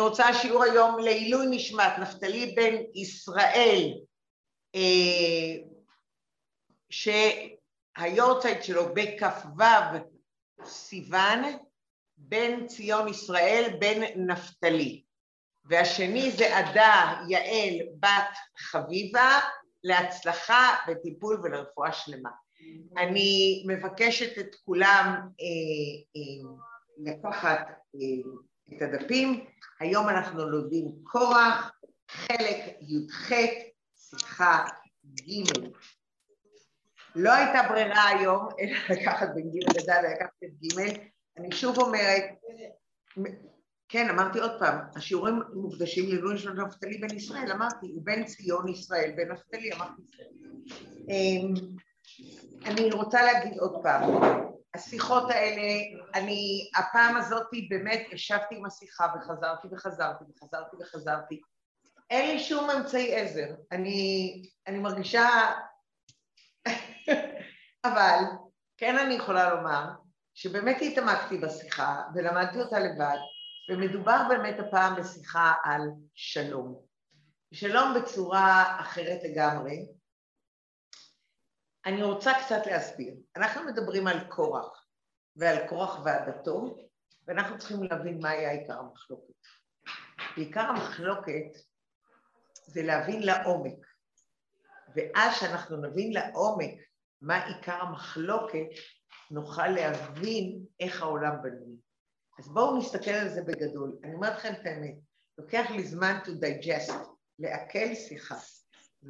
רוצה שיעור היום לעילוי נשמת נפתלי בן ישראל, אה, שהיורצייט שלו בכ"ו סיוון, בן ציון ישראל, בן נפתלי. והשני זה עדה יעל בת חביבה, להצלחה וטיפול ולרפואה שלמה. אני מבקשת את כולם אה, אה, לקחת אה, את הדפים. היום אנחנו לומדים קורח, חלק י"ח, שיחה ג'. לא הייתה ברירה היום, אלא לקחת בין ג' לד' ולקחת את ג'. אני שוב אומרת, כן, אמרתי עוד פעם, השיעורים מוקדשים לעילוי של נפתלי בן ישראל, אמרתי, הוא בן ציון ישראל, בן נפתלי, אמרתי. אני רוצה להגיד עוד פעם, השיחות האלה, אני, הפעם הזאת באמת ישבתי עם השיחה וחזרתי וחזרתי וחזרתי וחזרתי. אין לי שום אמצעי עזר. אני, אני מרגישה... אבל כן אני יכולה לומר שבאמת התעמקתי בשיחה ולמדתי אותה לבד, ומדובר באמת הפעם בשיחה על שלום. שלום בצורה אחרת לגמרי, אני רוצה קצת להסביר. אנחנו מדברים על קורח ועל קורח ועדתו, ואנחנו צריכים להבין מה היה עיקר המחלוקת. עיקר המחלוקת זה להבין לעומק, ואז שאנחנו נבין לעומק מה עיקר המחלוקת, נוכל להבין איך העולם בנוי. אז בואו נסתכל על זה בגדול. אני אומרת לכם את האמת, לוקח לי זמן to digest, לעכל שיחה.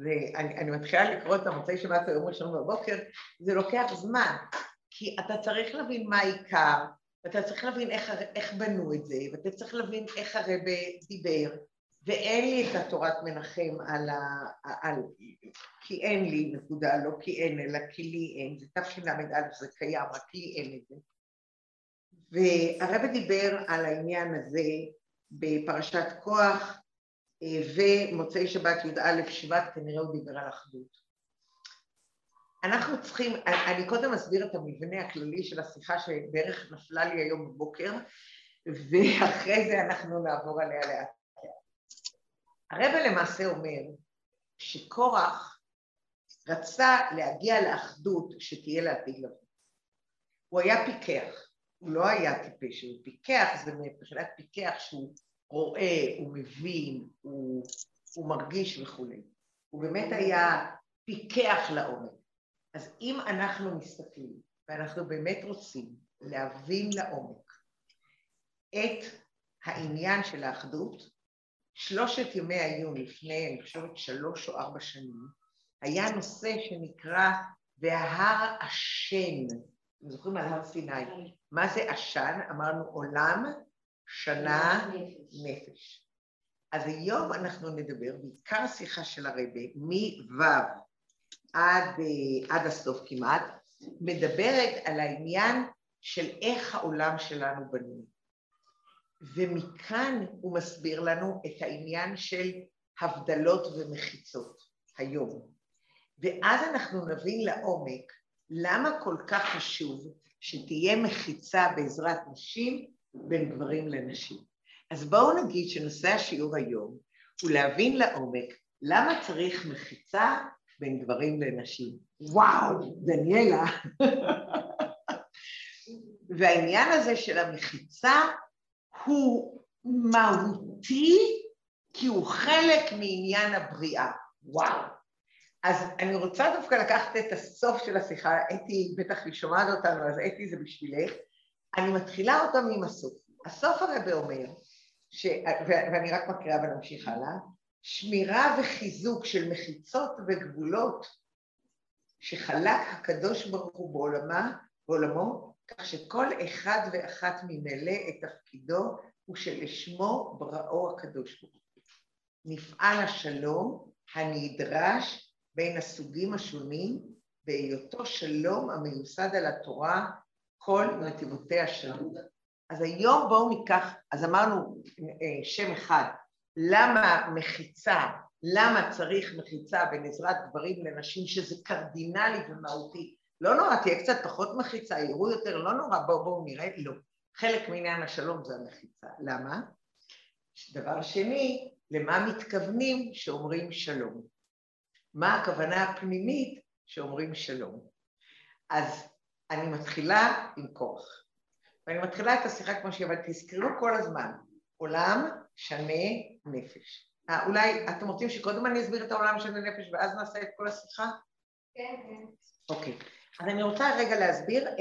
ואני מתחילה לקרוא את המוצאי שבת היום ראשון בבוקר, זה לוקח זמן, כי אתה צריך להבין מה העיקר, ואתה צריך להבין איך, איך בנו את זה, ואתה צריך להבין איך הרבה דיבר, ואין לי את התורת מנחם על ה... על... כי אין לי, נקודה, לא כי אין, אלא כי לי אין, זה תשל"א, זה קיים, רק לי אין את זה. והרבה דיבר על העניין הזה בפרשת כוח, ומוצאי שבת י"א שבט כנראה הוא דיבר על אחדות. אנחנו צריכים, אני קודם אסביר את המבנה הכללי של השיחה שבערך נפלה לי היום בבוקר, ואחרי זה אנחנו נעבור עליה לאט. הרבה למעשה אומר שקורח רצה להגיע לאחדות שתהיה לעתיד לבוא. הוא היה פיקח, הוא לא היה טיפש, הוא פיקח, זה מבחינת פיקח שהוא רואה, הוא מבין, הוא, הוא מרגיש וכולי. הוא באמת היה פיקח לעומק. אז אם אנחנו מסתכלים ואנחנו באמת רוצים להבין לעומק את העניין של האחדות, שלושת ימי העיון לפני, אני חושבת, שלוש או ארבע שנים, היה נושא שנקרא וההר עשן. אתם זוכרים על הר סיני. מה זה עשן? אמרנו עולם שנה נפש. אז היום אנחנו נדבר, בעיקר השיחה של הרבה, מו' עד, עד הסוף כמעט, מדברת על העניין של איך העולם שלנו בנוי. ומכאן הוא מסביר לנו את העניין של הבדלות ומחיצות היום. ואז אנחנו נבין לעומק למה כל כך חשוב שתהיה מחיצה בעזרת נשים בין גברים לנשים. אז בואו נגיד שנושא השיעור היום הוא להבין לעומק למה צריך מחיצה בין גברים לנשים. וואו, דניאלה. והעניין הזה של המחיצה הוא מהותי כי הוא חלק מעניין הבריאה. וואו. אז אני רוצה דווקא לקחת את הסוף של השיחה, אתי בטח היא שומעת אותנו, אז אתי זה בשבילך. אני מתחילה אותה עם הסוף. הסוף הרבה אומר, ש... ואני רק מקריאה ונמשיך הלאה, שמירה וחיזוק של מחיצות וגבולות שחלק הקדוש ברוך הוא בעולמה, בעולמו, כך שכל אחד ואחת ממלא את תפקידו ושלשמו בראו הקדוש ברוך הוא. נפעל השלום הנדרש בין הסוגים השונים בהיותו שלום המיוסד על התורה כל נתיבותיה שלנו. אז היום בואו ניקח, אז אמרנו אה, שם אחד, למה מחיצה, למה צריך מחיצה בין עזרת גברים לנשים שזה קרדינלי ומהותי, לא נורא, תהיה קצת פחות מחיצה, יראו יותר, לא נורא, בואו בוא נראה, לא. חלק מעניין השלום זה המחיצה. למה? דבר שני, למה מתכוונים שאומרים שלום? מה הכוונה הפנימית שאומרים שלום? אז אני מתחילה עם כוח. ואני מתחילה את השיחה כמו שהיא, אבל תזכרו כל הזמן, עולם שנה נפש. אה, אולי אתם רוצים שקודם אני אסביר את העולם שנה נפש ואז נעשה את כל השיחה? כן, כן. אוקיי. אז אני רוצה רגע להסביר אה,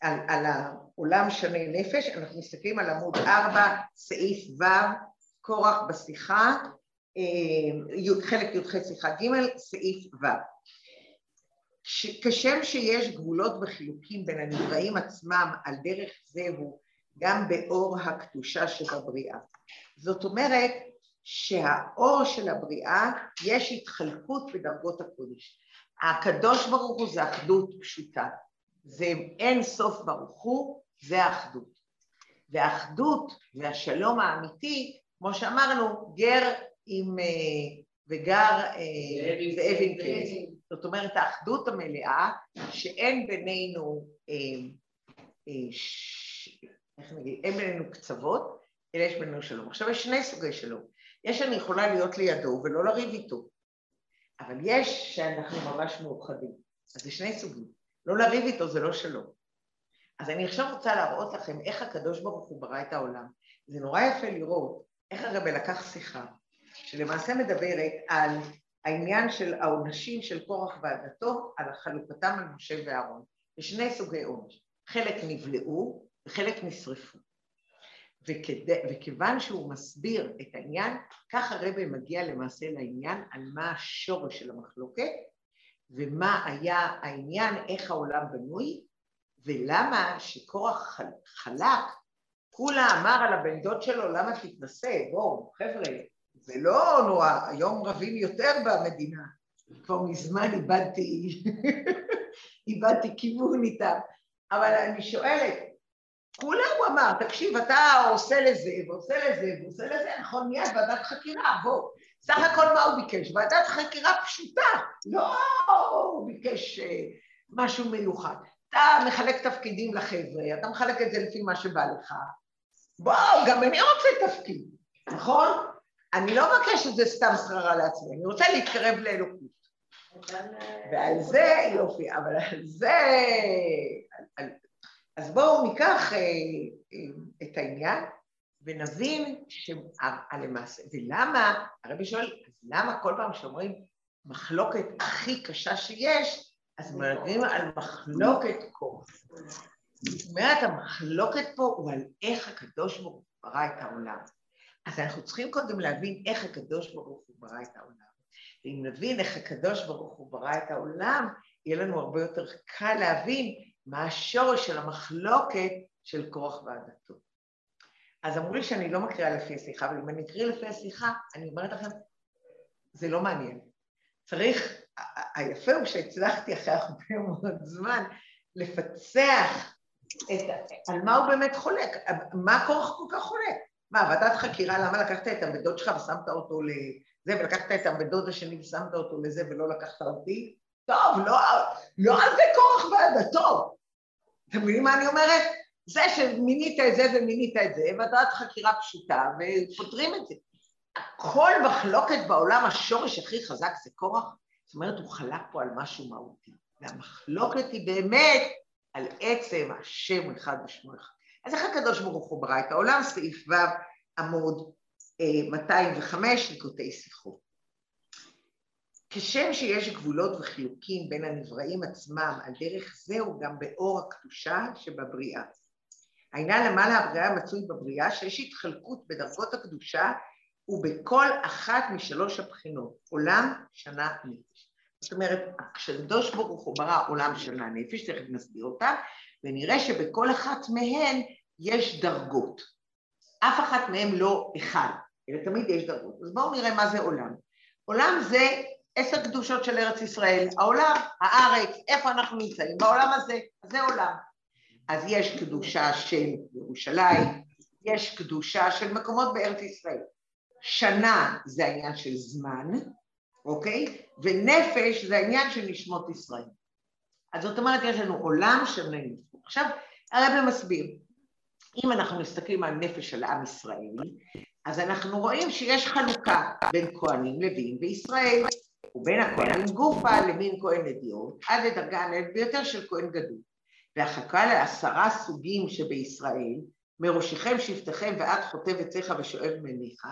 על, על העולם שנה נפש, אנחנו מסתכלים על עמוד 4, סעיף ו', קורח בשיחה, אה, חלק י"ח שיחה ג', סעיף ו'. כשם שיש גבולות וחילוקים בין הנבראים עצמם על דרך זהו גם באור הקדושה שבבריאה. זאת אומרת שהאור של הבריאה יש התחלקות בדרגות הקודש. הקדוש ברוך הוא זה אחדות פשוטה, זה אין סוף ברוך הוא, זה האחדות. והאחדות והשלום האמיתי, כמו שאמרנו, גר עם אה, וגר זאב עם כבש. זאת אומרת, האחדות המלאה, שאין בינינו, אה, אה, ש... איך נגיד, אין בינינו קצוות, אלא יש בינינו שלום. עכשיו, יש שני סוגי שלום. יש שאני יכולה להיות לידו ולא לריב איתו, אבל יש שאנחנו ממש מאוחדים. אז זה שני סוגים. לא לריב איתו זה לא שלום. אז אני עכשיו רוצה להראות לכם איך הקדוש ברוך הוא ברא את העולם. זה נורא יפה לראות איך הרבי לקח שיחה, שלמעשה מדברת על העניין של העונשים של קורח ועדתו, על חלוקתם על משה ואהרון. יש שני סוגי עונש, חלק נבלעו וחלק נשרפו. וכד... וכיוון שהוא מסביר את העניין, כך הרבי מגיע למעשה לעניין על מה השורש של המחלוקת ומה היה העניין, איך העולם בנוי, ולמה שקורח חלק, כולה אמר על הבן דוד שלו, למה תתנשא, בואו, חבר'ה, זה לא נורא, היום רבים יותר במדינה, כבר מזמן איבדתי, איבדתי כיוון איתם, אבל אני שואלת, כולה הוא אמר, תקשיב, אתה עושה לזה, ועושה לזה, ועושה לזה, נכון, מיד ועדת חקירה, בוא. סך הכל מה הוא ביקש? ועדת חקירה פשוטה, לא הוא ביקש אה, משהו מיוחד. אתה מחלק תפקידים לחבר'ה, אתה מחלק את זה לפי מה שבא לך. בוא, גם אני רוצה תפקיד, נכון? אני לא מבקש שזה סתם שררה לעצמי, אני רוצה להתקרב לאלוקות. ועל זה, יופי, אבל על זה... אז בואו ניקח אה, אה, את העניין ונבין שלמעשה, ולמה, הרבי שואל, אז למה כל פעם שאומרים מחלוקת הכי קשה שיש, אז מדברים על מחלוקת כוח. זאת אומרת, המחלוקת פה הוא על איך הקדוש ברוך הוא ברא את העולם. אז אנחנו צריכים קודם להבין איך הקדוש ברוך הוא ברא את העולם. ואם נבין איך הקדוש ברוך הוא ברא את העולם, יהיה לנו הרבה יותר קל להבין מה השורש של המחלוקת של כוח ועדתו. אז אמרו לי שאני לא מקריאה לפי השיחה, אבל אם אני אקריא לפי השיחה, אני אומרת לכם, זה לא מעניין. צריך, היפה הוא שהצלחתי אחרי הרבה מאוד זמן לפצח את, על מה הוא באמת חולק, מה כוח כל כך חולק. מה, ועדת חקירה, למה לקחת את הבן דוד שלך ושמת אותו לזה, ולקחת את הבן דוד השני ושמת אותו לזה ולא לקחת אותי? טוב, לא, לא על זה כוח ועדתו. אתם מבינים מה אני אומרת? זה שמינית את זה ומינית את זה, ועדת חקירה פשוטה, ופותרים את זה. כל מחלוקת בעולם, השורש הכי חזק זה כורח, זאת אומרת, הוא חלק פה על משהו מהותי. והמחלוקת היא באמת על עצם השם אחד ושמו אחד. אז איך הקדוש ברוך הוא ברא את העולם? סעיף ו' עמוד 205 ליקוטי שיחות. כשם שיש גבולות וחילוקים בין הנבראים עצמם, על דרך זהו גם באור הקדושה שבבריאה. העניין למעלה הבריאה מצוי בבריאה שיש התחלקות בדרגות הקדושה ובכל אחת משלוש הבחינות, עולם, שנה, נפש. זאת אומרת, כשקדוש ברוך הוא ברא עולם, שנה, נפש, תכף נסביר אותה, ונראה שבכל אחת מהן יש דרגות. אף אחת מהן לא אחד, אלא תמיד יש דרגות. אז בואו נראה מה זה עולם. עולם זה עשר קדושות של ארץ ישראל, העולם, הארץ, איפה אנחנו נמצאים, בעולם הזה, זה עולם. אז יש קדושה של ירושלים, יש קדושה של מקומות בארץ ישראל. שנה זה העניין של זמן, אוקיי? ונפש זה העניין של נשמות ישראל. אז זאת אומרת, יש לנו עולם של נפש. עכשיו, הרב מסביר, אם אנחנו מסתכלים על נפש של עם ישראלי, אז אנחנו רואים שיש חלוקה בין כהנים לוויים בישראל, ובין הכהנים גופה למין כהן אדיוט, עד לדרגה הנהלת ביותר של כהן גדול. והחלוקה לעשרה סוגים שבישראל, מראשיכם שבטיכם ועד חוטב עציך ושואב מניך,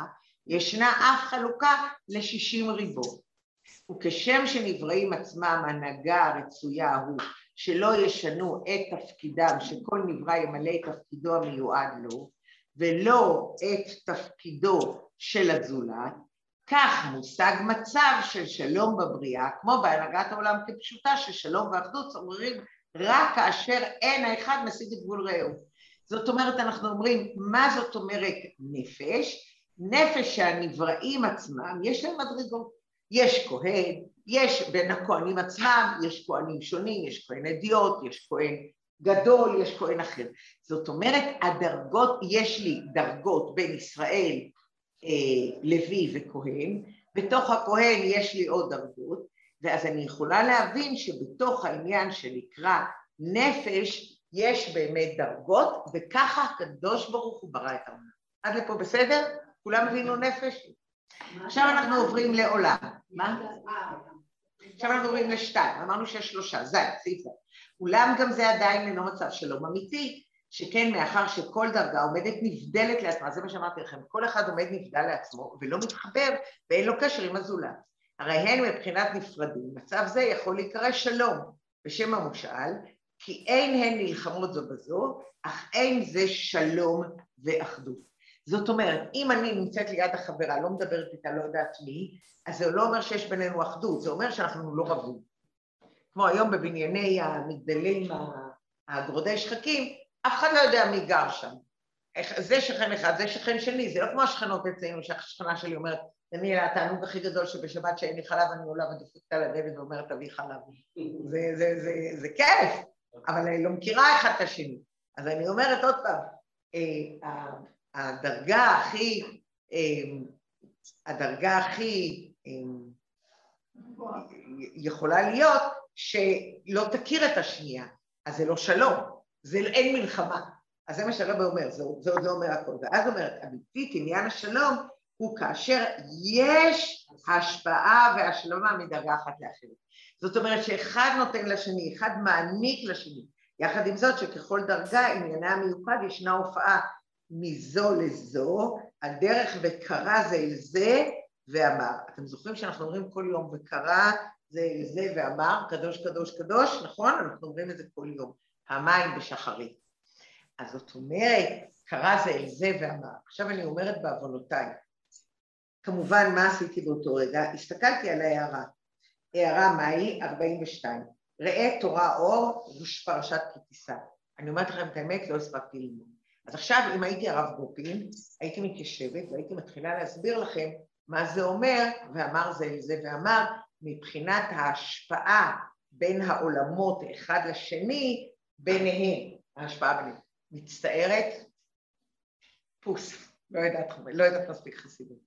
ישנה אף חלוקה לשישים ריבו. וכשם שנבראים עצמם הנהגה הרצויה הוא שלא ישנו את תפקידם, שכל נברא ימלא את תפקידו המיועד לו, ולא את תפקידו של הזולת, כך מושג מצב של שלום בבריאה, כמו בהנהגת העולם כפשוטה, ששלום ואחדות צוררים רק כאשר אין האחד משיג את גבול רעהו. זאת אומרת, אנחנו אומרים, מה זאת אומרת נפש? נפש שהנבראים עצמם, יש להם מדרגות. יש כהן, יש בין הכהנים עצמם, יש כהנים שונים, יש כהן אדיוט, יש כהן גדול, יש כהן אחר. זאת אומרת, הדרגות, יש לי דרגות בין ישראל, אה, לוי וכהן, בתוך הכהן יש לי עוד דרגות, ואז אני יכולה להבין שבתוך העניין שנקרא נפש, יש באמת דרגות, וככה הקדוש ברוך הוא ברא את העולם. עד לפה בסדר? כולם הבינו נפש? עכשיו אנחנו עוברים לעולם. מה? עכשיו אנחנו עוברים לשתיים, אמרנו שיש שלושה, זין, סעיף זין. אולם גם זה עדיין אינו מצב שלום אמיתי, שכן מאחר שכל דרגה עומדת נבדלת לעצמה, זה מה שאמרתי לכם, כל אחד עומד נבדל לעצמו ולא מתחבר ואין לו קשר עם הזולת. הרי הן מבחינת נפרדים, מצב זה יכול להיקרא שלום בשם המושאל, כי אין הן נלחמות זו בזו, אך אין זה שלום ואחדות. זאת אומרת, אם אני נמצאת ליד החברה, לא מדברת איתה, לא יודעת מי, אז זה לא אומר שיש בינינו אחדות, זה אומר שאנחנו לא רבים. כמו היום בבנייני המגדלים הגורדי שחקים, אף אחד לא יודע מי גר שם. זה שכן אחד, זה שכן שני, זה לא כמו השכנות אצלנו, שהשכנה שלי אומרת, דניאלה, התענוג הכי גדול שבשבת שאין לי חלב אני עולה ודופקת על הדלת ואומרת תביא חלב. זה, זה, זה, זה כיף, אבל אני לא מכירה אחד את השני. אז אני אומרת עוד פעם, אה, הדרגה הכי, אה, הדרגה הכי אה, יכולה להיות שלא תכיר את השנייה, אז זה לא שלום, זה אין מלחמה. אז זה מה שהרבא אומר, זה, זה עוד לא אומר הכל. ואז אומרת, אמיתית, עניין השלום הוא כאשר יש השפעה והשלמה מדרגה אחת לאחרת. זאת אומרת שאחד נותן לשני, אחד מעניק לשני. יחד עם זאת שככל דרגה עניינה המיוחד ישנה הופעה מזו לזו, הדרך וקרא זה אל זה ואמר. אתם זוכרים שאנחנו אומרים כל יום וקרא זה אל זה ואמר, קדוש קדוש קדוש, נכון? אנחנו אומרים את זה כל יום, פעמיים בשחרית. אז זאת אומרת, קרא זה אל זה ואמר. עכשיו אני אומרת בעוונותיי, כמובן מה עשיתי באותו רגע? הסתכלתי על ההערה. הערה מהי? 42. ראה תורה אור, ראש פרשת כי תישא. אני אומרת לכם את האמת, לא הספקתי ללמוד. אז עכשיו אם הייתי הרב גופין, הייתי מתיישבת והייתי מתחילה להסביר לכם מה זה אומר, ואמר זה לזה ואמר, מבחינת ההשפעה בין העולמות אחד לשני, ביניהם, ההשפעה ביניהם. מצטערת? פוס, לא יודעת, לא יודעת מספיק חסידות.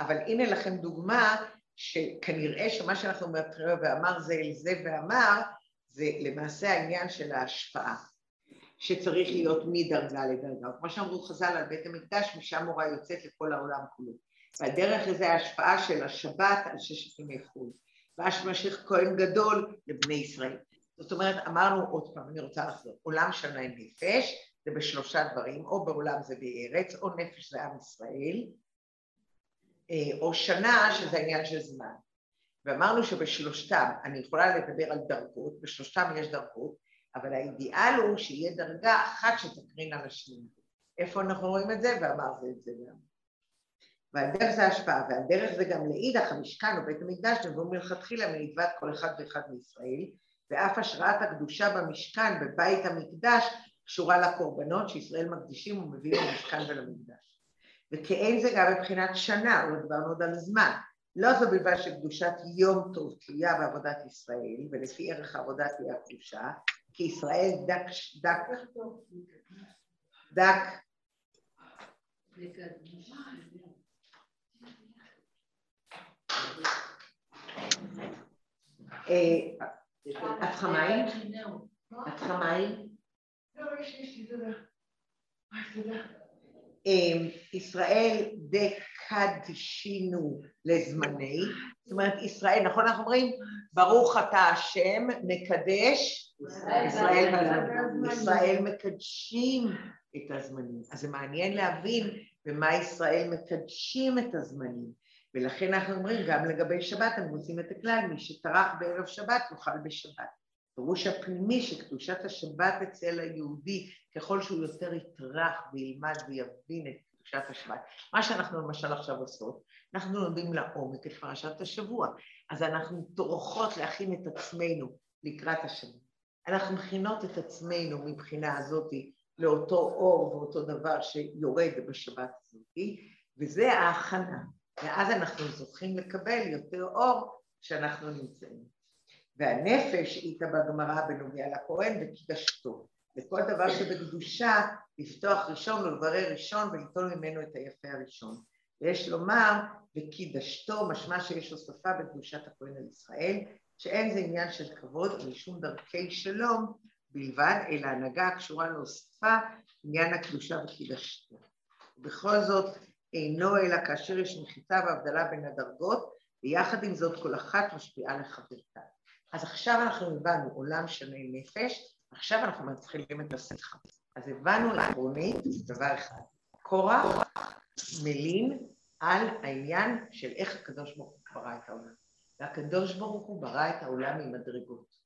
אבל הנה לכם דוגמה שכנראה שמה שאנחנו אומרים ואמר זה אל זה ואמר, זה למעשה העניין של ההשפעה. שצריך להיות מדרגה לדרגה. כמו שאמרו חז"ל על בית המקדש, משם מורה יוצאת לכל העולם כולו. והדרך לזה ההשפעה של השבת על ששת ימי חו"ל. ואז ממשיך כהן גדול לבני ישראל. זאת אומרת, אמרנו עוד פעם, אני רוצה לחזור, עולם עם נפש, זה בשלושה דברים, או בעולם זה בארץ, או נפש זה עם ישראל, אה, או שנה שזה העניין של זמן. ואמרנו שבשלושתם, אני יכולה לדבר על דרגות, בשלושתם יש דרגות, אבל האידיאל הוא שיהיה דרגה אחת שתקרין על השני. איפה אנחנו רואים את זה? ואמר זה את זה גם. והדרך זה השפעה, והדרך זה גם לאידך המשכן או בית המקדש נבוא מלכתחילה מלבד כל אחד ואחד מישראל, ואף השראת הקדושה במשכן, בבית המקדש, קשורה לקורבנות שישראל מקדישים ומביאים למשכן ולמקדש. וכאין זה גם מבחינת שנה, לא דיברנו עוד על זמן. לא זו בלבד שקדושת יום טוב תלויה בעבודת ישראל, ולפי ערך העבודה תהיה הקדושה, כי ישראל דק, דק, דק, את חמאי? את חמאי? ישראל דקדשינו לזמני, זאת אומרת ישראל, נכון אנחנו אומרים, ברוך אתה השם, מקדש ישראל והזמנים, ישראל מקדשים את הזמנים, אז זה מעניין להבין במה ישראל מקדשים את הזמנים, ולכן אנחנו אומרים גם לגבי שבת, אנחנו עושים את הכלל, מי שטרח בערב שבת יאכל בשבת. פירוש הפנימי שקדושת השבת אצל היהודי, ככל שהוא יותר יטרח וילמד ויבין את קדושת השבת. מה שאנחנו למשל עכשיו עושות, אנחנו לומדים לעומק את פרשת השבוע, אז אנחנו טורחות להכין את עצמנו לקראת השבוע. אנחנו מכינות את עצמנו מבחינה הזאת לאותו אור ואותו דבר שיורד בשבת הזאת, וזה ההכנה. ואז אנחנו זוכים לקבל יותר אור כשאנחנו נמצאים. והנפש איתה בגמרא בנוגע לכהן וקידשתו. וכל דבר שבקדושה, לפתוח ראשון ולברר ראשון וליטול ממנו את היפה הראשון. ויש לומר, וקידשתו, משמע שיש הוספה בקדושת הכהן על ישראל, שאין זה עניין של כבוד משום דרכי שלום בלבד, אלא הנהגה הקשורה להוספה, עניין הקדושה וקידשתו. בכל זאת, אינו אלא כאשר יש מחיצה והבדלה בין הדרגות, ויחד עם זאת כל אחת משפיעה לחברתה. אז עכשיו אנחנו הבנו עולם שני נפש, עכשיו אנחנו מתחילים את השיחה. אז הבנו עקרונית דבר אחד, קורח מלין על העניין של איך הקדוש ברוך הוא ברא את העולם. והקדוש ברוך הוא ברא את העולם עם מדרגות.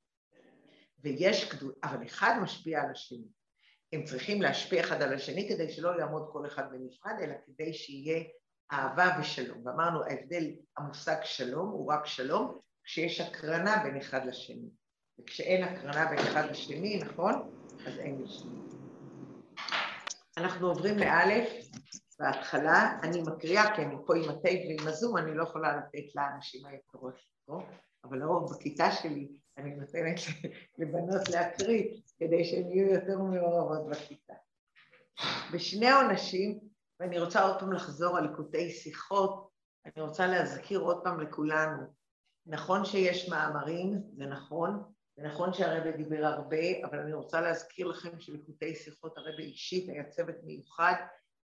ויש קדוש, אבל אחד משפיע על השני. הם צריכים להשפיע אחד על השני כדי שלא יעמוד כל אחד בנפרד, אלא כדי שיהיה אהבה ושלום. ואמרנו, ההבדל, המושג שלום הוא רק שלום, כשיש הקרנה בין אחד לשני. וכשאין הקרנה בין אחד לשני, נכון? אז אין לשני. אנחנו עוברים לאלף בהתחלה, אני מקריאה, כי אני פה עם הטייפ ועם הזום, אני לא יכולה לתת לאנשים היקרות פה, אבל לרוב בכיתה שלי אני נותנת לבנות להקריא, כדי שהן יהיו יותר מעורבות בכיתה. בשני עונשים, ואני רוצה עוד פעם לחזור על ליקוטי שיחות, אני רוצה להזכיר עוד פעם לכולנו, נכון שיש מאמרים, זה נכון, זה נכון שהרבא דיבר הרבה, אבל אני רוצה להזכיר לכם שליקוטי שיחות הרבא אישית היה צוות מיוחד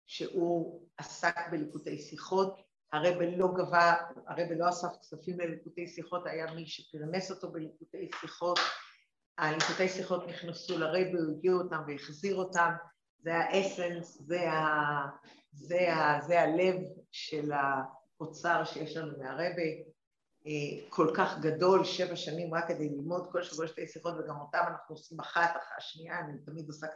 שהוא עסק בליקוטי שיחות, הרבא לא גבה, הרבא לא אסף כספים לליקוטי שיחות, היה מי שפרנס אותו בליקוטי שיחות, הליקוטי שיחות נכנסו לרבא, הוא הגיע אותם והחזיר אותם, זה האסנס, זה, ה, זה, ה, זה הלב של האוצר שיש לנו מהרבא, אה, כל כך גדול, שבע שנים רק כדי ללמוד כל שבוע שתי שיחות, וגם אותם אנחנו עושים אחת אחרי השנייה, אני תמיד עושה,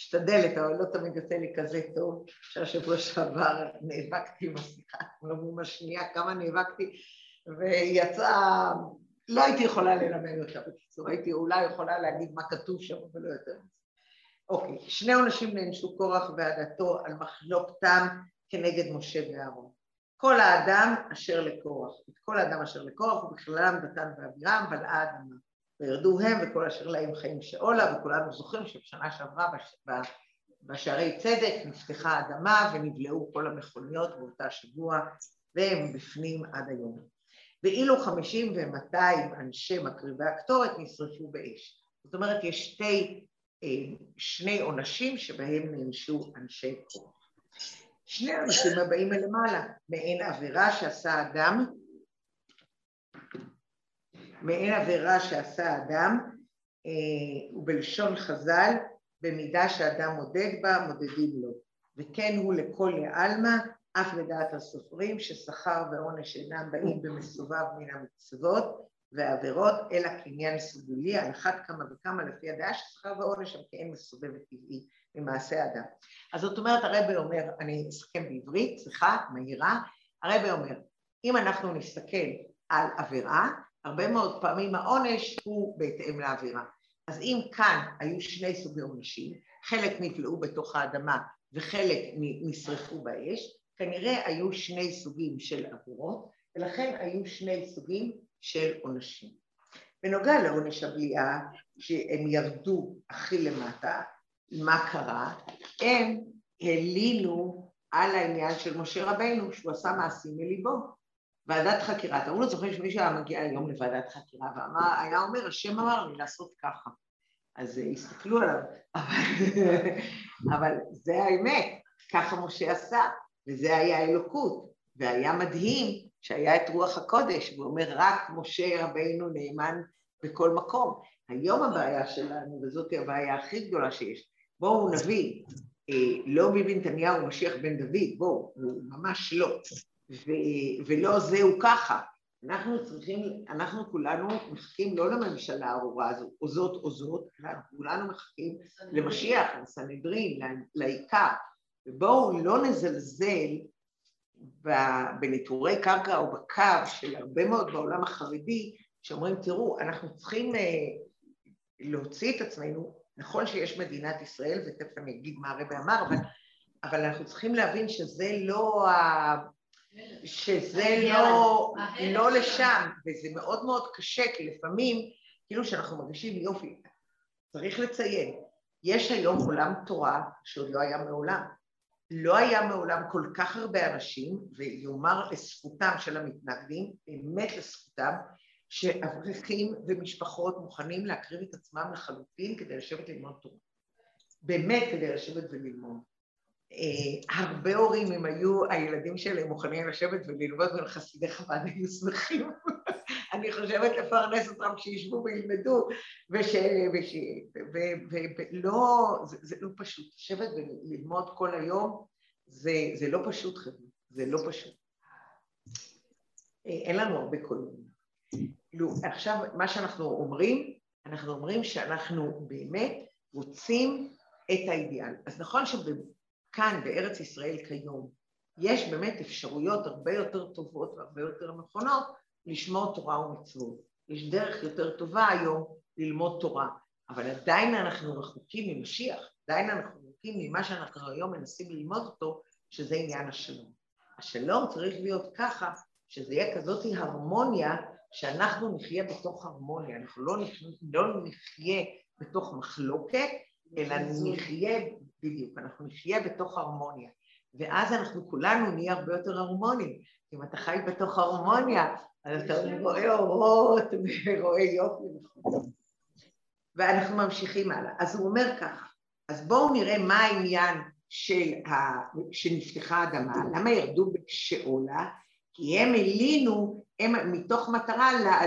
משתדלת, אבל לא תמיד יוצא לי כזה טוב, שהשבוע שעבר נאבקתי עם השיחה, אומרים השנייה, כמה נאבקתי, ויצא, לא הייתי יכולה ללמד אותה בקיצור, הייתי אולי יכולה להגיד מה כתוב שם, אבל לא יותר מזה. אוקיי, שני עונשים נענשו קורח ועדתו על מחלוקתם כנגד משה ואהרון. כל האדם אשר לקורח, את כל האדם אשר לקורח, ובכללם דתן ואבירם, בלעה אדמה. וירדו הם וכל אשר להם חיים שאולה, וכולנו זוכרים שבשנה שעברה בש... בשערי צדק נפתחה האדמה ונבלעו כל המכוניות באותה שבוע, והם בפנים עד היום. ואילו חמישים ומאתיים אנשי מקריבי הקטורת נשרפו באש. זאת אומרת, יש שתי, אה, שני עונשים שבהם נענשו אנשי קורח. שני האנשים הבאים מלמעלה, מעין עבירה שעשה אדם, מעין עבירה שעשה אדם, אה, ובלשון חז"ל, במידה שאדם מודד בה, מודדים לו. וכן הוא לכל לעלמא, אף לדעת הסופרים, ששכר ועונש אינם באים במסובב מן המצוות ועבירות, אלא קניין סגולי, על אחת כמה וכמה לפי הדעה ששכר ועונש הם כאין מסובב וטבעי. ממעשה אדם. אז זאת אומרת, הרבי אומר, אני אסכם בעברית, סליחה, מהירה, הרבי אומר, אם אנחנו נסתכל על עבירה, הרבה מאוד פעמים העונש הוא בהתאם לעבירה. אז אם כאן היו שני סוגי עונשים, חלק נפלאו בתוך האדמה וחלק נשרפו באש, כנראה היו שני סוגים של עבירות, ולכן היו שני סוגים של עונשים. בנוגע לעונש הבליעה, שהם ירדו הכי למטה, מה קרה? הם הלינו על העניין של משה רבנו, שהוא עשה מעשים מליבו. ועדת חקירה, אתם לא זוכרים שמישהו היה מגיע היום לוועדת חקירה והיה אומר, השם אמר לי לעשות ככה. אז הסתכלו עליו, אבל, אבל זה האמת, ככה משה עשה. וזה היה אלוקות, והיה מדהים שהיה את רוח הקודש, והוא אומר רק משה רבינו נאמן בכל מקום. היום הבעיה שלנו, וזאת הבעיה הכי גדולה שיש, בואו נבין, אה, לא ביבי נתניהו משיח בן דוד, בואו, ממש לא, ו- ולא זהו ככה. אנחנו צריכים, אנחנו כולנו מחכים לא לממשלה הארורה הזו, או זאת או זאת, אנחנו כולנו מחכים למשיח, לסנהדרין, לעיקר. ובואו לא נזלזל בניטורי קרקע או בקו של הרבה מאוד בעולם החרדי, שאומרים, תראו, אנחנו צריכים אה, להוציא את עצמנו, נכון שיש מדינת ישראל, ותכף אני אגיד מה הרבי אמר, אבל, אבל אנחנו צריכים להבין שזה לא ה... שזה לא, לא לשם, וזה מאוד מאוד קשה, כי לפעמים, כאילו שאנחנו מרגישים יופי, צריך לציין, יש היום עולם תורה שעוד לא היה מעולם. לא היה מעולם כל כך הרבה אנשים, ויאמר לזכותם של המתנגדים, באמת לזכותם, שאברכים ומשפחות מוכנים להקריב את עצמם לחלוטין כדי לשבת ללמוד תורה. באמת כדי לשבת וללמוד. אה, הרבה הורים, אם היו הילדים שלהם מוכנים לשבת וללמוד בין חסידי חב"ד, היו שמחים. אני חושבת לפרנס אותם כשישבו וילמדו, ולא, זה, זה לא פשוט. לשבת וללמוד כל היום, זה, זה לא פשוט, חבר'ה, זה לא פשוט. אה, אין לנו הרבה קולונים. עכשיו, מה שאנחנו אומרים, אנחנו אומרים שאנחנו באמת רוצים את האידיאל. אז נכון שכאן, בארץ ישראל כיום, יש באמת אפשרויות הרבה יותר טובות והרבה יותר נכונות לשמור תורה ומצוות. יש דרך יותר טובה היום ללמוד תורה, אבל עדיין אנחנו רחוקים ממשיח, עדיין אנחנו רחוקים ממה שאנחנו היום מנסים ללמוד אותו, שזה עניין השלום. השלום צריך להיות ככה, שזה יהיה כזאת הרמוניה שאנחנו נחיה בתוך הרמוניה, אנחנו לא נחיה, לא נחיה בתוך מחלוקת, אלא נחיה, בדיוק, אנחנו נחיה בתוך הרמוניה. ואז אנחנו כולנו נהיה הרבה יותר הרמוניים. אם אתה חי בתוך הרמוניה, אז אתה רואה אורות ורואה יופי. ואנחנו ממשיכים הלאה. אז הוא אומר ככה, אז בואו נראה מה העניין של ה... שנפתחה האדמה, למה ירדו בשאולה? כי הם הלינו הם מתוך מטרה לה,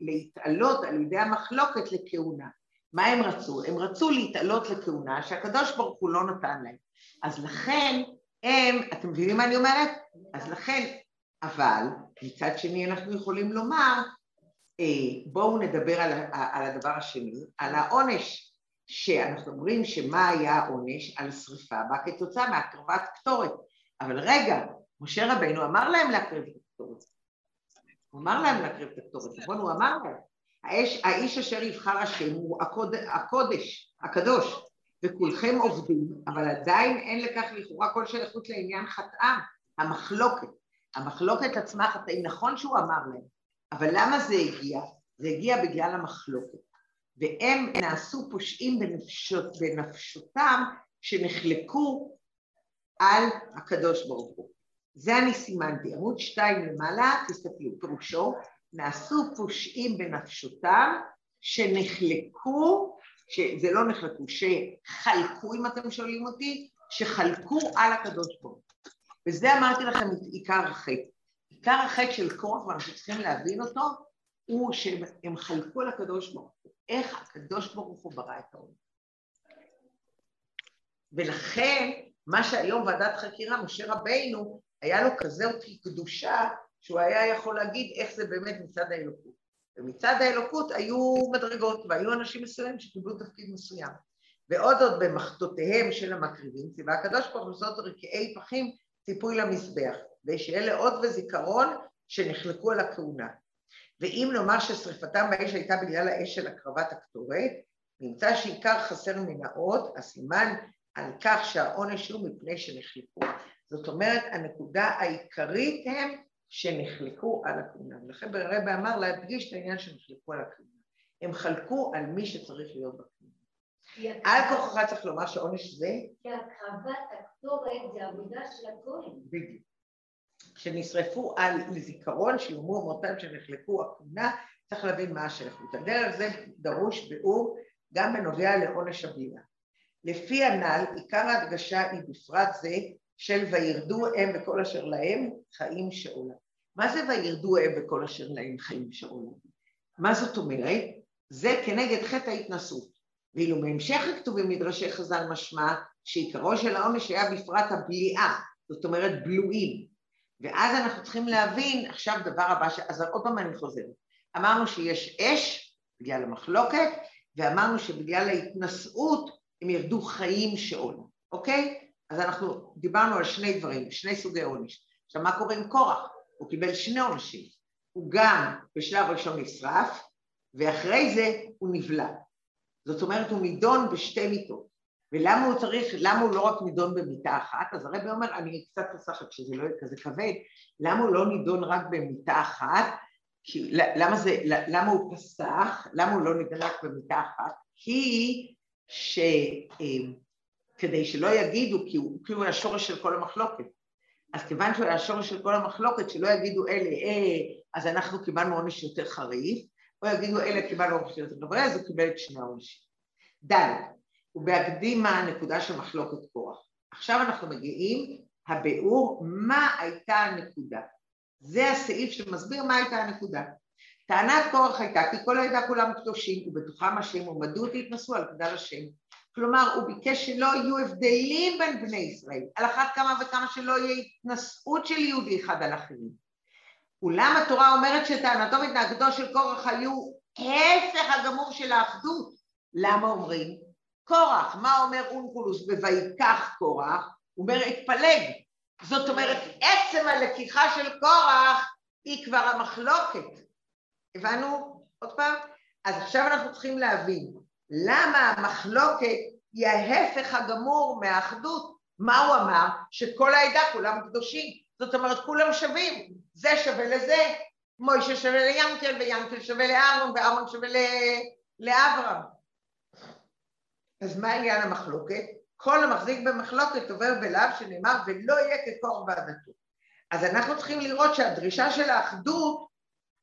להתעלות על ידי המחלוקת לכהונה. מה הם רצו? הם רצו להתעלות לכהונה שהקדוש ברוך הוא לא נתן להם. אז לכן הם, אתם מבינים מה אני אומרת? אז לכן, אבל מצד שני אנחנו יכולים לומר, אה, בואו נדבר על, על הדבר השני, על העונש שאנחנו אומרים שמה היה העונש על שריפה בה כתוצאה מהקרבת קטורת. אבל רגע, משה רבנו אמר להם להקריב את הקטורת. הוא אמר להם להקריב את הקטורת, נכון? הוא אמר להם. האש, האיש אשר יבחר השם הוא הקוד, הקודש, הקדוש, וכולכם עובדים, אבל עדיין אין לכך לכאורה כל שייכות לעניין חטאם, המחלוקת. המחלוקת עצמה חטאים, נכון שהוא אמר להם, אבל למה זה הגיע? זה הגיע בגלל המחלוקת. והם נעשו פושעים בנפשות, בנפשותם שנחלקו על הקדוש ברוך הוא. זה אני סימנתי, עמוד שתיים למעלה, תסתכלו, פירושו, נעשו פושעים בנפשותם שנחלקו, שזה לא נחלקו, שחלקו, אם אתם שואלים אותי, שחלקו על הקדוש ברוך הוא. וזה אמרתי לכם עיקר החטא. עיקר החטא של קורח, ואנחנו צריכים להבין אותו, הוא שהם חלקו על הקדוש ברוך הוא. איך הקדוש ברוך הוא ברא את העולם. ולכן, מה שהיום ועדת חקירה, משה רבינו, היה לו כזאת קדושה, שהוא היה יכול להגיד איך זה באמת מצד האלוקות. ומצד האלוקות היו מדרגות, והיו אנשים מסוימים שקיבלו תפקיד מסוים. ועוד עוד במחתותיהם של המקריבים, ציווה הקדוש ברוך הוא לעשות רקיעי פחים ציפוי למזבח, ושיהיה לאות וזיכרון שנחלקו על הכהונה. ואם נאמר ששריפתם באש הייתה בגלל האש של הקרבת הקטורת, נמצא שעיקר חסר מן האות, הסימן על כך שהעונש הוא מפני שנחלקו. זאת אומרת, הנקודה העיקרית הם שנחלקו על הכהונה. ולכן הרבי אמר להדגיש את העניין שנחלקו על הכהונה. הם חלקו על מי שצריך להיות בכהונה. על כוחך צריך לומר שעונש זה... כי הקרבת הקטורת זה עבודה של הכהן. בדיוק. שנשרפו על לזיכרון שיאמרו אמרתם שנחלקו הכהונה, צריך להבין מה השייכות. הדרך זה דרוש ביאור גם בנוגע לעונש הבליעה. לפי הנ"ל, עיקר ההדגשה היא בפרט זה של וירדו הם וכל אשר להם חיים שאולה. מה זה וירדו הם וכל אשר להם חיים שאולה? מה זאת אומרת? זה כנגד חטא ההתנסות. ואילו בהמשך הכתובים מדרשי חז"ל משמע שעיקרו של העונש היה בפרט הבליעה, זאת אומרת בלועים. ואז אנחנו צריכים להבין, עכשיו דבר הבא, ש... אז עוד פעם אני חוזרת. אמרנו שיש אש בגלל המחלוקת, ואמרנו שבגלל ההתנשאות הם ירדו חיים שאולה, אוקיי? אז אנחנו דיברנו על שני דברים, שני סוגי עונש. עכשיו מה קורה עם קורח? הוא קיבל שני עונשים. הוא גם בשלב ראשון נשרף, ואחרי זה הוא נבלע. זאת אומרת, הוא נידון בשתי מיטות. ולמה הוא צריך, למה הוא לא רק נידון במיטה אחת? אז הרבי אומר, אני קצת עושה לך כשזה לא יהיה כזה כבד, למה הוא לא נידון רק במיטה אחת? כי, למה, זה, למה הוא פסח? למה הוא לא נידון רק במיטה אחת? כי שכדי אה, שלא יגידו, כי הוא כאילו היה שורש של כל המחלוקת. אז כיוון שהוא היה שורש של כל המחלוקת, שלא יגידו אלה, אה, אז אנחנו קיבלנו עונש יותר חריף, או יגידו אלה קיבלנו עונש יותר גבוה, אז הוא קיבל את שני העונשים. ד' ובהקדימה הנקודה של מחלוקת כוח. עכשיו אנחנו מגיעים, הביאור, מה הייתה הנקודה. זה הסעיף שמסביר מה הייתה הנקודה. טענת קורח הייתה כי כל העדה כולם קדושים ובתוכם השם ומדוע תתנסו על כדל השם. כלומר, הוא ביקש שלא יהיו הבדלים בין בני ישראל, על אחת כמה וכמה שלא יהיה התנשאות של יהודי אחד על אחרים. אולם התורה אומרת שטענתו והתנהגתו של קורח היו הפך הגמור של האחדות. למה אומרים? קורח, מה אומר אונקולוס ב"ויקח קורח"? הוא אומר התפלג. זאת אומרת, עצם הלקיחה של קורח היא כבר המחלוקת. הבנו? עוד פעם? אז עכשיו אנחנו צריכים להבין למה המחלוקת היא ההפך הגמור מהאחדות. מה הוא אמר? שכל העדה כולם קדושים. זאת אומרת, כולם שווים. זה שווה לזה. מוישה שווה ליאנקל, ויאנקל שווה לאהרון, ואהרון שווה לאברהם. אז מה עניין המחלוקת? כל המחזיק במחלוקת עובר בלאו שנאמר ולא יהיה כקור ועדתו. אז אנחנו צריכים לראות שהדרישה של האחדות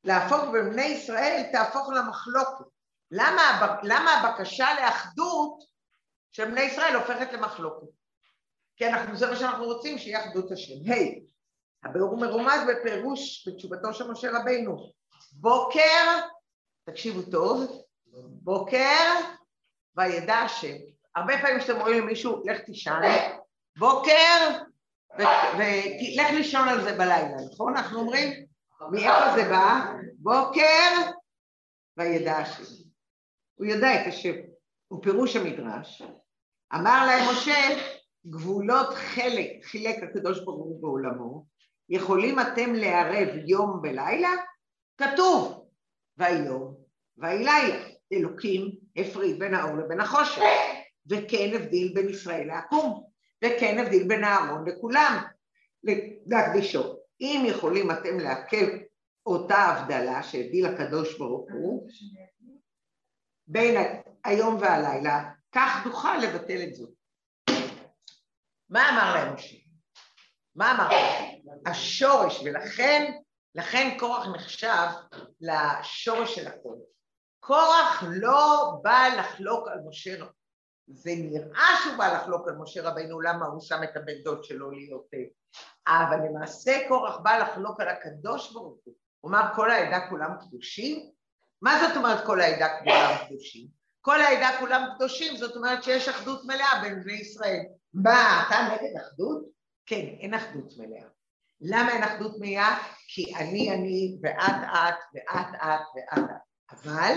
להפוך בין בני ישראל תהפוך למחלוקת. למה, למה הבקשה לאחדות של בני ישראל הופכת למחלוקת? כי אנחנו, זה מה שאנחנו רוצים, שיהיה אחדות השם. היי, hey, הביאור מרומז בפירוש בתשובתו של משה רבינו. בוקר, תקשיבו טוב, בוקר וידע השם. הרבה פעמים כשאתם רואים למישהו, לך תישן, בוקר, ולך לישון על זה בלילה, נכון? אנחנו אומרים, מאיפה זה בא? בוקר וידע השם. הוא ידע את השם. הוא פירוש המדרש. אמר להם משה, גבולות חלק, חילק הקדוש ברוך הוא בעולמו, יכולים אתם לערב יום ולילה? כתוב, ויום ויהי לילה. אלוקים הפריד בין האור לבין החושך, וכן הבדיל בין ישראל לעקום, וכן הבדיל בין אהרון לכולם, להקדישו. אם יכולים אתם לעכב אותה הבדלה שהבדיל הקדוש ברוך הוא בין היום והלילה, כך נוכל לבטל את זאת. מה אמר להם משה? מה אמר להם? השורש, ולכן, לכן קורח נחשב לשורש של הכל. קורח לא בא לחלוק על משה רבנו. זה נראה שהוא בא לחלוק על משה רבינו, למה הוא שם את הבן דוד שלו להיות... אבל למעשה קורח בא לחלוק על הקדוש ברוך הוא. הוא אמר כל העדה כולם קדושים? מה זאת אומרת כל העדה כולם קדושים? כל העדה כולם קדושים, זאת אומרת שיש אחדות מלאה בין בני ישראל. מה, אתה נגד אחדות? כן, אין אחדות מלאה. למה אין אחדות מלאה? כי אני אני ואת את ואת את ואת את. אבל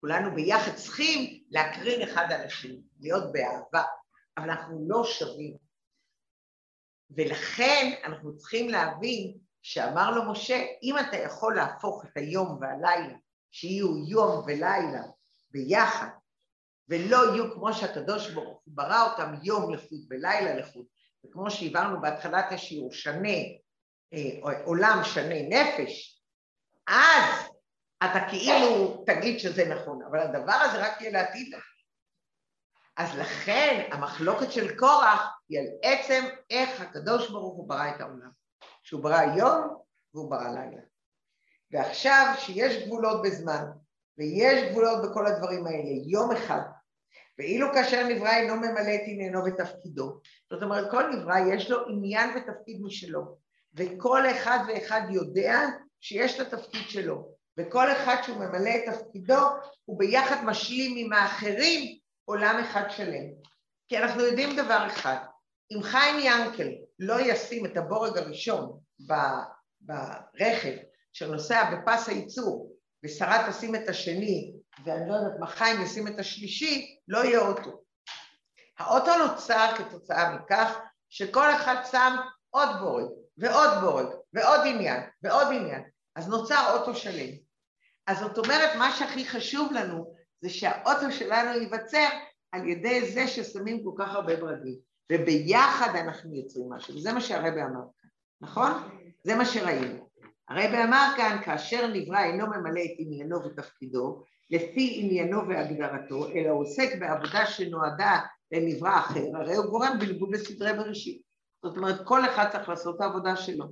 כולנו ביחד צריכים להקרין אחד על השני, להיות באהבה, אבל אנחנו לא שווים. ולכן אנחנו צריכים להבין שאמר לו משה, אם אתה יכול להפוך את היום והלילה, שיהיו יום ולילה ביחד, ולא יהיו כמו שהקדוש ברוך הוא ברא אותם יום לחוד ולילה לחוד, וכמו שהבהרנו בהתחלת השיעור, שנה, אה, עולם שנה נפש, אז אתה כאילו תגיד שזה נכון, אבל הדבר הזה רק יהיה לעתיד. אז לכן המחלוקת של קורח היא על עצם איך הקדוש ברוך הוא ברא את העולם. שהוא ברא יום והוא ברא לילה. ועכשיו שיש גבולות בזמן ויש גבולות בכל הדברים האלה, יום אחד, ואילו כאשר נברא אינו ממלא את עניינו ותפקידו. זאת אומרת, כל נברא יש לו עניין ותפקיד משלו, וכל אחד ואחד יודע שיש לו תפקיד שלו, וכל אחד שהוא ממלא את תפקידו, הוא ביחד משלים עם האחרים עולם אחד שלם. כי אנחנו יודעים דבר אחד, אם חיים ינקל לא ישים את הבורג הראשון ברכב שנוסע בפס הייצור, ושרה תשים את השני, ואני לא יודעת מה חיים ישים את השלישי, לא יהיה אוטו. האוטו נוצר כתוצאה מכך שכל אחד שם עוד בורג, ועוד בורג, ועוד עניין, ועוד עניין. אז נוצר אוטו שלם. אז זאת אומרת, מה שהכי חשוב לנו זה שהאוטו שלנו ייווצר על ידי זה ששמים כל כך הרבה ברגים. וביחד אנחנו יוצרים משהו, וזה מה שהרבי אמר כאן, נכון? זה מה שראינו. הרבי אמר כאן, כאשר נברא אינו ממלא את עניינו ותפקידו, לפי עניינו והגדרתו, אלא עוסק בעבודה שנועדה לנברא אחר, הרי הוא גורם בלבול בסדרי בראשית. זאת אומרת, כל אחד צריך לעשות את העבודה שלו.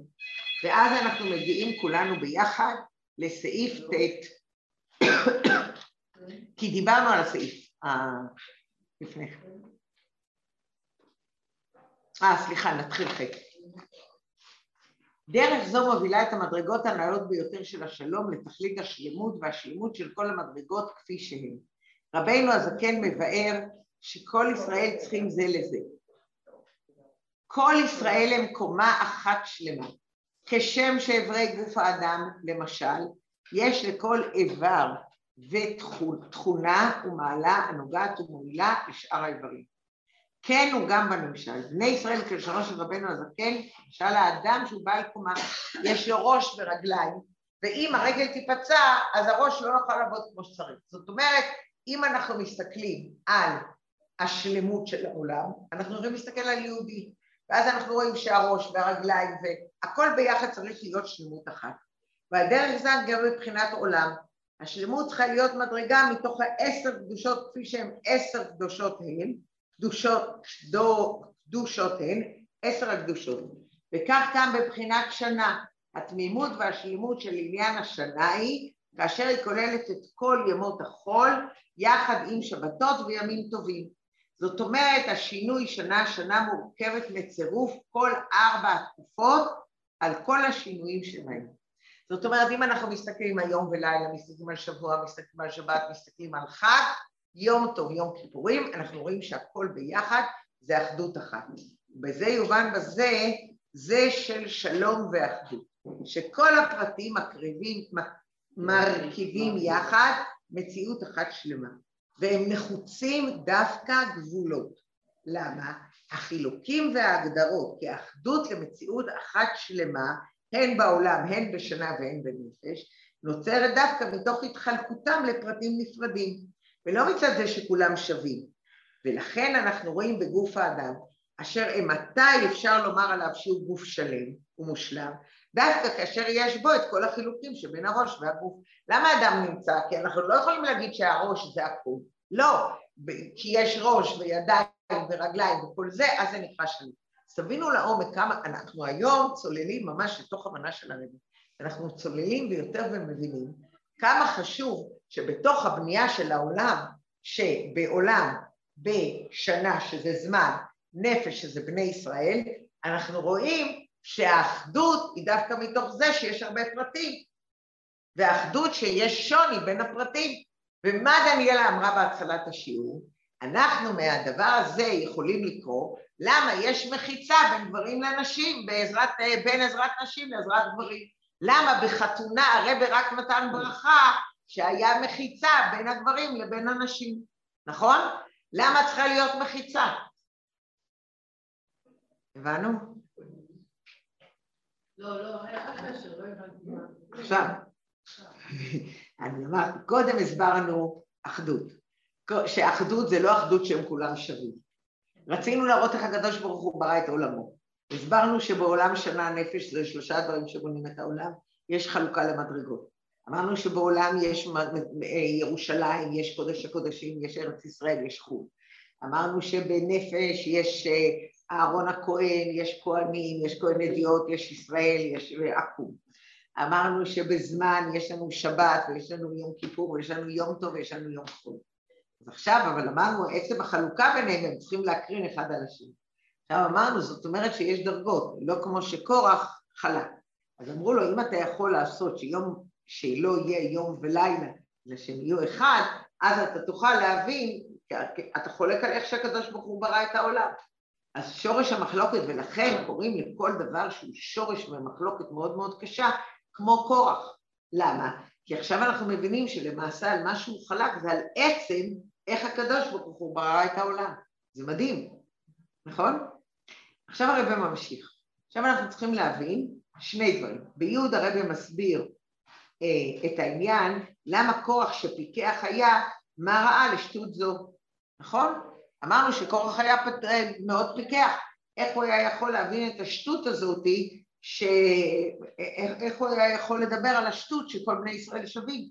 ואז אנחנו מגיעים כולנו ביחד לסעיף ט', כי דיברנו על הסעיף לפני כן. אה, סליחה, נתחיל חטא. דרך זו מובילה את המדרגות הנעלות ביותר של השלום לתכלית השלמות והשלמות של כל המדרגות כפי שהן. רבינו הזקן מבאר שכל ישראל צריכים זה לזה. כל ישראל הם קומה אחת שלמה. כשם שאיברי גוף האדם, למשל, יש לכל איבר ותכונה ומעלה הנוגעת ומועילה לשאר האיברים. כן הוא גם בנמשל. בני ישראל כלשונו של רבנו הזקן, למשל האדם שהוא בעל קומה, יש לו ראש ורגליים, ואם הרגל תיפצע, אז הראש לא יוכל לעבוד כמו שצריך. זאת אומרת, אם אנחנו מסתכלים על השלמות של העולם, אנחנו יכולים להסתכל על יהודי, ואז אנחנו רואים שהראש והרגליים והכל ביחד צריך להיות שלמות אחת. ועל דרך זה גם מבחינת עולם, השלמות צריכה להיות מדרגה מתוך העשר קדושות כפי שהן עשר קדושות הן, קדושות, דו, קדושות הן, עשר הקדושות. וכך גם בבחינת שנה, התמימות והשלמות של עניין השנה היא כאשר היא כוללת את כל ימות החול יחד עם שבתות וימים טובים. זאת אומרת, השינוי שנה שנה מורכבת מצירוף כל ארבע התקופות על כל השינויים שלהם. זאת אומרת, אם אנחנו מסתכלים על יום ולילה, מסתכלים על שבוע, מסתכלים על שבת, מסתכלים על חג, יום טוב, יום כיפורים, אנחנו רואים שהכל ביחד זה אחדות אחת. בזה יובן בזה, זה של שלום ואחדות, שכל הפרטים מקריבים, מרכיבים יחד מציאות אחת שלמה, והם נחוצים דווקא גבולות. למה? החילוקים וההגדרות כאחדות למציאות אחת שלמה, הן בעולם, הן בשנה והן בנפש, נוצרת דווקא מתוך התחלקותם לפרטים נפרדים. ולא מצד זה שכולם שווים. ולכן אנחנו רואים בגוף האדם, אשר מתי אפשר לומר עליו שהוא גוף שלם ומושלם, דווקא כאשר יש בו את כל החילוקים שבין הראש והגוף. למה אדם נמצא? כי אנחנו לא יכולים להגיד שהראש זה הכול. לא, כי יש ראש וידיים ורגליים וכל זה, אז זה נקרא שלם. אז תבינו לעומק כמה אנחנו היום צוללים ממש לתוך המנה של הרבי. אנחנו צוללים ביותר ומבינים כמה חשוב שבתוך הבנייה של העולם, שבעולם, בשנה, שזה זמן, נפש, שזה בני ישראל, אנחנו רואים שהאחדות היא דווקא מתוך זה שיש הרבה פרטים, והאחדות שיש שוני בין הפרטים. ומה דניאלה אמרה בהתחלת השיעור? אנחנו מהדבר הזה יכולים לקרוא למה יש מחיצה בין גברים לנשים, בעזרת, בין עזרת נשים לעזרת גברים. למה בחתונה הרב רק נתן ברכה שהיה מחיצה בין הגברים לבין הנשים, נכון? למה צריכה להיות מחיצה? הבנו? לא, לא, איך הקשר? לא הבנתי מה. עכשיו, אני אמרתי, קודם הסברנו אחדות, שאחדות זה לא אחדות שהם כולם שווים. רצינו להראות איך הקדוש ברוך הוא ברא את עולמו. הסברנו שבעולם שנה נפש זה שלושה דברים שבונים את העולם, יש חלוקה למדרגות. אמרנו שבעולם יש ירושלים, יש קודש הקודשים, יש ארץ ישראל, יש חו"ל. אמרנו שבנפש יש אה, אהרון הכהן, יש כהנים, יש כהן אדיוט, יש ישראל, יש עקום. אמרנו שבזמן יש לנו שבת ויש לנו יום כיפור ויש לנו יום טוב ויש לנו יום חול. אז עכשיו, אבל אמרנו, עצם החלוקה ביניהם, הם צריכים להקרין אחד על השני. עכשיו אמרנו, זאת אומרת שיש דרגות, לא כמו שקורח חלק. אז אמרו לו, אם אתה יכול לעשות שיום, שלא יהיה יום ולילה, אלא שהם יהיו אחד, אז אתה תוכל להבין, אתה חולק על איך שהקדוש ברוך הוא ברא את העולם. אז שורש המחלוקת, ולכן קוראים לכל דבר שהוא שורש ומחלוקת מאוד מאוד קשה, כמו קורח. למה? כי עכשיו אנחנו מבינים שלמעשה על מה שהוא חלק זה על עצם איך הקדוש ברוך הוא ברא את העולם. זה מדהים, נכון? עכשיו הרב ממשיך. עכשיו אנחנו צריכים להבין שני דברים. ביוד הרב מסביר את העניין למה כוח שפיקח היה, מה ראה לשטות זו, נכון? אמרנו שקורח היה אה, מאוד פיקח, איך הוא היה יכול להבין את השטות הזאתי, ש... איך הוא היה יכול לדבר על השטות שכל בני ישראל שווים.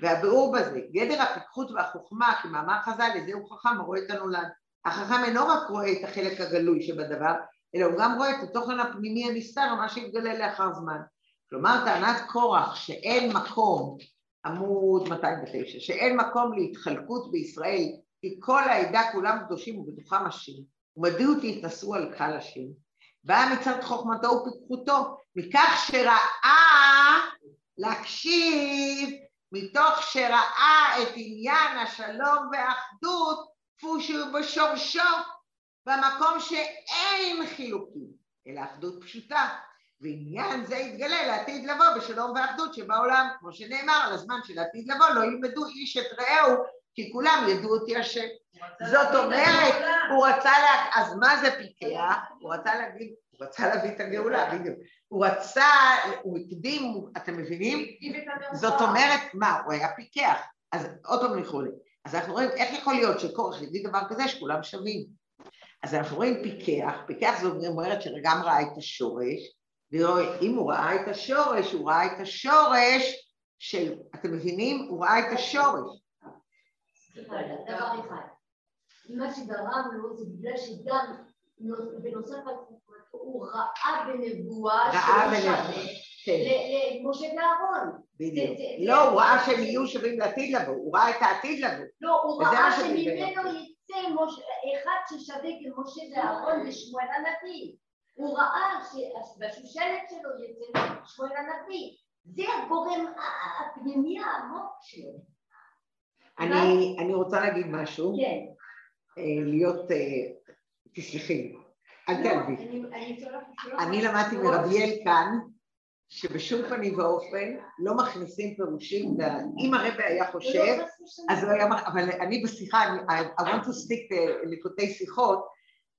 והביאור בזה, גדר הפיקחות והחוכמה, כמאמר חז"ל, לזה הוא חכם הרואה את הנולד. החכם אינו רק רואה את החלק הגלוי שבדבר, אלא הוא גם רואה את התוכן הפנימי הנסתר, מה שיתגלה לאחר זמן. כלומר, טענת קורח שאין מקום, עמוד 209, שאין מקום להתחלקות בישראל, כי כל העדה כולם קדושים ובתוכם השם, ומדוע תתנשאו על קהל השם? באה מצד חוכמתו ופיקחותו, מכך שראה להקשיב, מתוך שראה את עניין השלום והאחדות, שהוא בשורשו, במקום שאין חילוקים, אלא אחדות פשוטה. ועניין זה יתגלה לעתיד לבוא בשלום ואחדות שבעולם, כמו שנאמר, על הזמן של עתיד לבוא, לא ילמדו איש את רעהו, כי כולם ידעו אותי השם. זאת אומרת, הוא רצה, לה... אז מה זה פיקח? הוא רצה להגיד, הוא רצה להביא את הגאולה, בדיוק. הוא רצה, הוא הקדים, אתם מבינים? זאת אומרת, מה, הוא היה פיקח. אז עוד פעם לכו לי. אז אנחנו רואים, איך יכול להיות שכורח יגיד דבר כזה שכולם שווים? אז אנחנו רואים פיקח, פיקח זאת אומרת שגם ראה את השורש, ואם הוא ראה את השורש, הוא ראה את השורש של, אתם מבינים? הוא ראה את השורש. דבר אחד, מה שגרם לו זה בגלל שגם בנוסף הוא ראה בנבואה כן. למשה ואהרון. בדיוק. לא, הוא ראה שהם יהיו שווים לעתיד לבוא, הוא ראה את העתיד לבוא. לא, הוא ראה שממנו יצא אחד ששווה כמשה ואהרון ושמואל הנביא. הוא ראה שבשושלת שלו יצא שמואל הנביא. זה הגורם הפנימי העמוק שלו. אני, אני רוצה להגיד משהו. כן. אה, להיות, אה, תסלחי, אל לא, תעלבי. אני למדתי מרביאל כאן, שבשום פנים ואופן לא מכניסים פירושים, אם הרבה היה חושב, לא אז לא היה, אבל אני בשיחה, I want to stick לקוטי שיחות,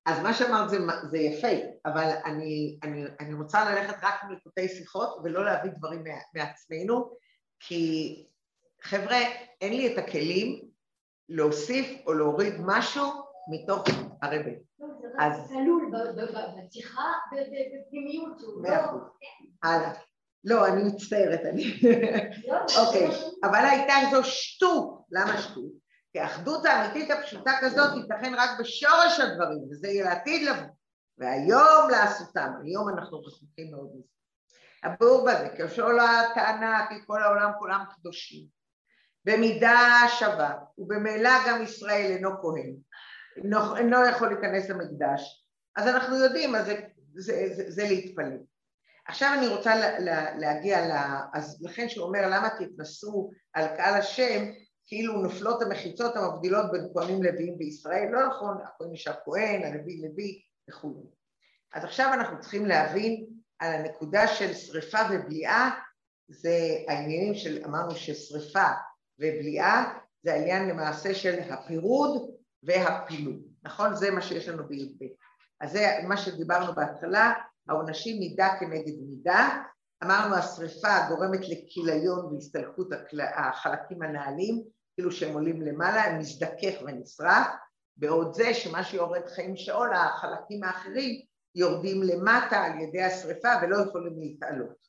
אז מה שאמרת זה, זה יפה, אבל אני, אני, אני רוצה ללכת רק מלקוטי שיחות ולא להביא דברים מעצמנו, כי חבר'ה, אין לי את הכלים להוסיף או להוריד משהו מתוך הרבה. לא, אז... צלול בשיחה בפנימיות. מאה אחוז. הלאה. לא, אני מצטערת, אני... לא, אוקיי, אבל הייתה זו שטות. למה שטות? כי האחדות האמיתית הפשוטה כזאת תיתכן רק בשורש הדברים, וזה יהיה לעתיד לבוא. והיום לעשותם, היום אנחנו רחוקים מאוד מזה. הביאור בזה, כשאול הטענה כי כל העולם כולם קדושים. במידה שווה, ובמילא גם ישראל אינו כהן, אינו, אינו יכול להיכנס למקדש, אז אנחנו יודעים, אז זה, זה, זה, זה להתפלל. עכשיו אני רוצה לה, לה, להגיע, לה, אז לכן שהוא אומר למה תתנסו על קהל השם, כאילו נופלות המחיצות המבדילות בין כהנים לוויים בישראל, לא נכון, הכהן נשאר כהן, הלוי לוי וכו'. אז עכשיו אנחנו צריכים להבין על הנקודה של שריפה ובליעה, זה העניינים של, אמרנו ששריפה ובליעה זה העניין למעשה של הפירוד והפילוג, נכון? זה מה שיש לנו בי"ב. אז זה מה שדיברנו בהתחלה, העונשים מידה כנגד מידה, אמרנו השריפה גורמת לכיליון והסתלקות החלקים הנעלים, כאילו שהם עולים למעלה, הם מזדכך ונשרף, בעוד זה שמה שיורד חיים שאול, החלקים האחרים יורדים למטה על ידי השריפה ולא יכולים להתעלות.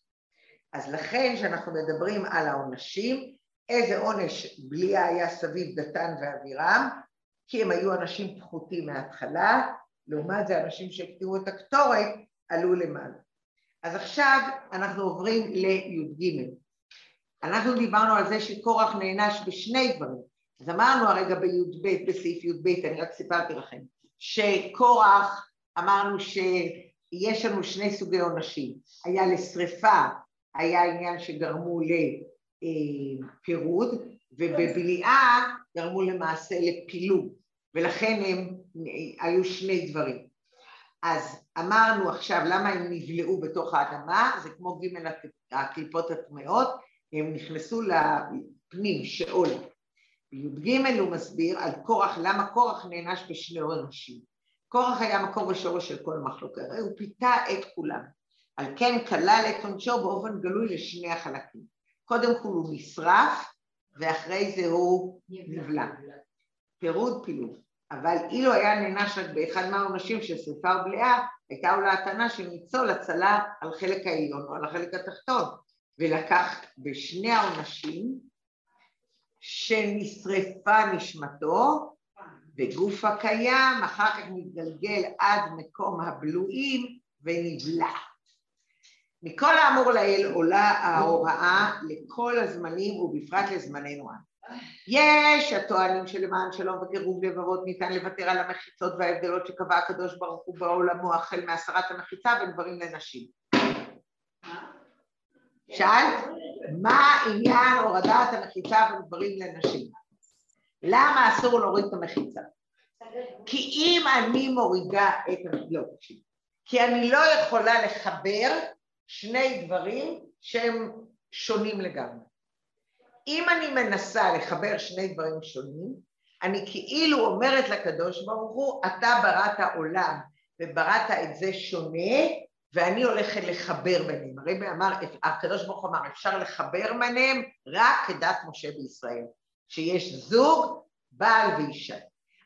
אז לכן כשאנחנו מדברים על העונשים, איזה עונש בליה היה סביב דתן ואבירם, כי הם היו אנשים פחותים מההתחלה, לעומת זה אנשים שהקטירו את הקטורת עלו למעלה. אז עכשיו אנחנו עוברים לי"ג. אנחנו דיברנו על זה שקורח נענש בשני דברים. אז אמרנו הרגע בי"ב, בסעיף י"ב, אני רק סיפרתי לכם, שקורח, אמרנו שיש לנו שני סוגי עונשים, היה לשריפה, היה עניין שגרמו לפירוד, ובבליעה גרמו למעשה לפילוג, ולכן הם היו שני דברים. אז אמרנו עכשיו למה הם נבלעו בתוך האדמה, זה כמו ג' הקליפות הטמאות, הם נכנסו לפנים, שאול. בי"ג הוא מסביר על קורח, למה קורח נענש בשני עונשים. קורח היה מקור ושורש של כל מחלוקת, הרי הוא פיתה את כולם. על כן כלל את עונשו באופן גלוי לשני החלקים. קודם כל הוא נשרף, ואחרי זה הוא נבלע. פירוד פילוג. אבל אילו היה נענש רק באחד מהעונשים של שרפה ובליעה, הייתה עולה הטענה של ניצול הצלה על חלק העליון או על החלק התחתון, ולקח בשני העונשים שנשרפה נשמתו, וגוף הקיים אחר כך מתגלגל עד מקום הבלועים ונבלע. מכל האמור לעיל עולה ההוראה לכל הזמנים ובפרט לזמננו אנו. יש הטוענים שלמען שלום וקירוב לבבות ניתן לוותר על המחיצות וההבדלות שקבע הקדוש ברוך הוא בעולמו החל מהסרת המחיצה בין גברים לנשים. שאלת? מה עניין הורדת המחיצה בין גברים לנשים? למה אסור להוריד את המחיצה? כי אם אני מורידה את לא, כי אני לא יכולה לחבר שני דברים שהם שונים לגמרי. אם אני מנסה לחבר שני דברים שונים, אני כאילו אומרת לקדוש ברוך הוא, אתה בראת עולם ובראת את זה שונה, ואני הולכת לחבר ביניהם. הרבי אמר, הקדוש ברוך הוא אמר, אפשר לחבר ביניהם רק כדת משה בישראל, שיש זוג, בעל ואישה.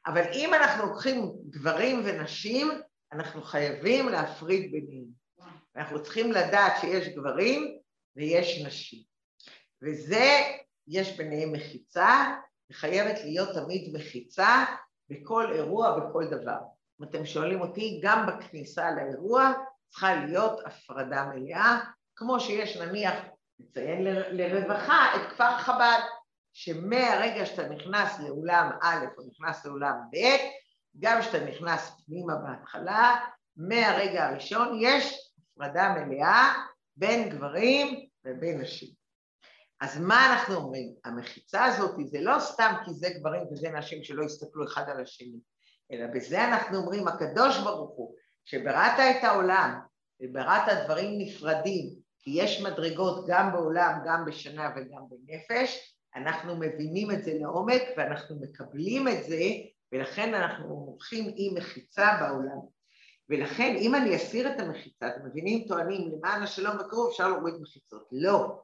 אבל אם אנחנו לוקחים גברים ונשים, אנחנו חייבים להפריד ביניהם. אנחנו צריכים לדעת שיש גברים ויש נשים. וזה יש ביניהם מחיצה, וחייבת להיות תמיד מחיצה בכל אירוע, בכל דבר. אם אתם שואלים אותי, גם בכניסה לאירוע צריכה להיות הפרדה מלאה, כמו שיש נניח, נציין לרווחה, את כפר חב"ד, שמהרגע שאתה נכנס לאולם א' או נכנס לאולם ב', גם כשאתה נכנס פנימה בהתחלה, מהרגע הראשון יש הפרדה מלאה בין גברים ובין נשים. אז מה אנחנו אומרים? המחיצה הזאת זה לא סתם כי זה גברים וזה נשים שלא יסתכלו אחד על השני, אלא בזה אנחנו אומרים, הקדוש ברוך הוא, שבראת את העולם ובראת דברים נפרדים, כי יש מדרגות גם בעולם, גם בשנה וגם בנפש, אנחנו מבינים את זה לעומק ואנחנו מקבלים את זה, ולכן אנחנו הולכים עם מחיצה בעולם. ולכן אם אני אסיר את המחיצה, אתם מבינים, טוענים, למען השלום וקרוב אפשר להוריד מחיצות. לא.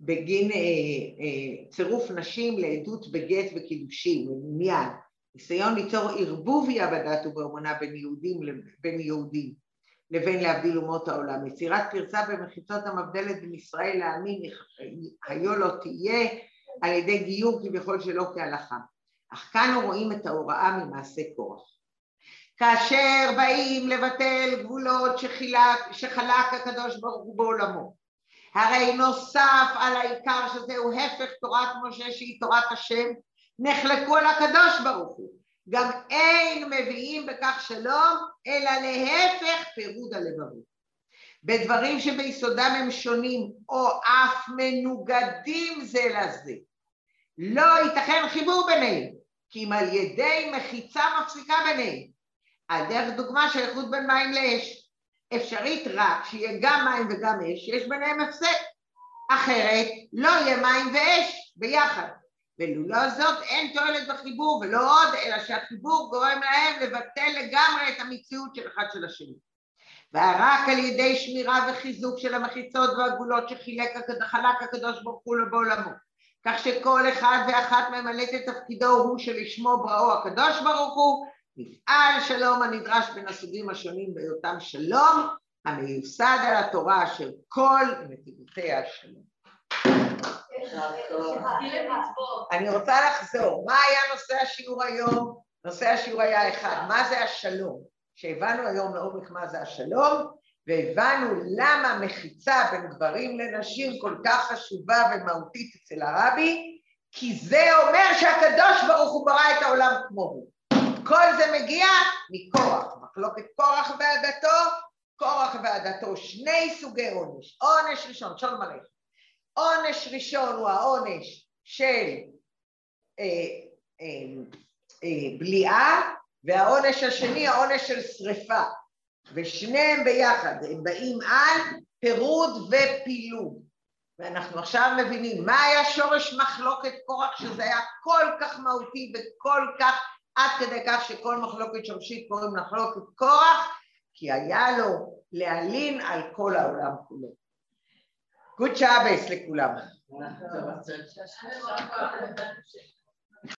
בגין אה, אה, צירוף נשים לעדות בגט וקידושים, למניין, ניסיון ליצור ערבוביה בדת ובאמונה בין יהודים לבין יהודים לבין להבדיל אומות העולם, יצירת פרצה במחיצות המבדלת בין ישראל לעמים היו לא תהיה על ידי גיור כביכול שלא כהלכה. אך כאן רואים את ההוראה ממעשה כוח. כאשר באים לבטל גבולות שחילק, שחלק הקדוש ברוך הוא בעולמו הרי נוסף על העיקר שזהו הפך תורת משה שהיא תורת השם, נחלקו על הקדוש ברוך הוא. גם אין מביאים בכך שלום, אלא להפך פירוד הלבבות. בדברים שביסודם הם שונים או אף מנוגדים זה לזה. לא ייתכן חיבור ביניהם, כי אם על ידי מחיצה מפסיקה ביניהם, על דרך דוגמה של איכות בין מים לאש. אפשרית רק שיהיה גם מים וגם אש, שיש ביניהם הפסק. אחרת לא יהיה מים ואש ביחד. ולולא זאת אין תועלת בחיבור ולא עוד, אלא שהחיבור גורם להם לבטל לגמרי את המציאות של אחד של השני. ורק על ידי שמירה וחיזוק של המחיצות והגבולות שחילק חלק הקדוש ברוך הוא בעולמו, כך שכל אחד ואחת ממלאת את תפקידו הוא שלשמו בראו הקדוש ברוך הוא, מפעל שלום הנדרש בין הסוגים השונים בהיותם שלום, המיוסד על התורה אשר כל נתיבותיה שלום. אני רוצה לחזור, מה היה נושא השיעור היום? נושא השיעור היה אחד, מה זה השלום? שהבנו היום לעומק מה זה השלום, והבנו למה מחיצה בין גברים לנשים כל כך חשובה ומהותית אצל הרבי, כי זה אומר שהקדוש ברוך הוא ברא את העולם כמו הוא. כל זה מגיע מקורח, מחלוקת קורח ועדתו, קורח ועדתו, שני סוגי עונש. עונש ראשון, שון מלא. עונש ראשון הוא העונש של אה, אה, אה, בליעה, והעונש השני העונש של שריפה. ושניהם ביחד, הם באים על פירוד ופילוג. ואנחנו עכשיו מבינים מה היה שורש מחלוקת קורח, שזה היה כל כך מהותי וכל כך, עד כדי כך שכל מחלוקת שורשית קוראים מחלוקת קורח, כי היה לו להלין על כל העולם כולו. Good job, Esle Kulama.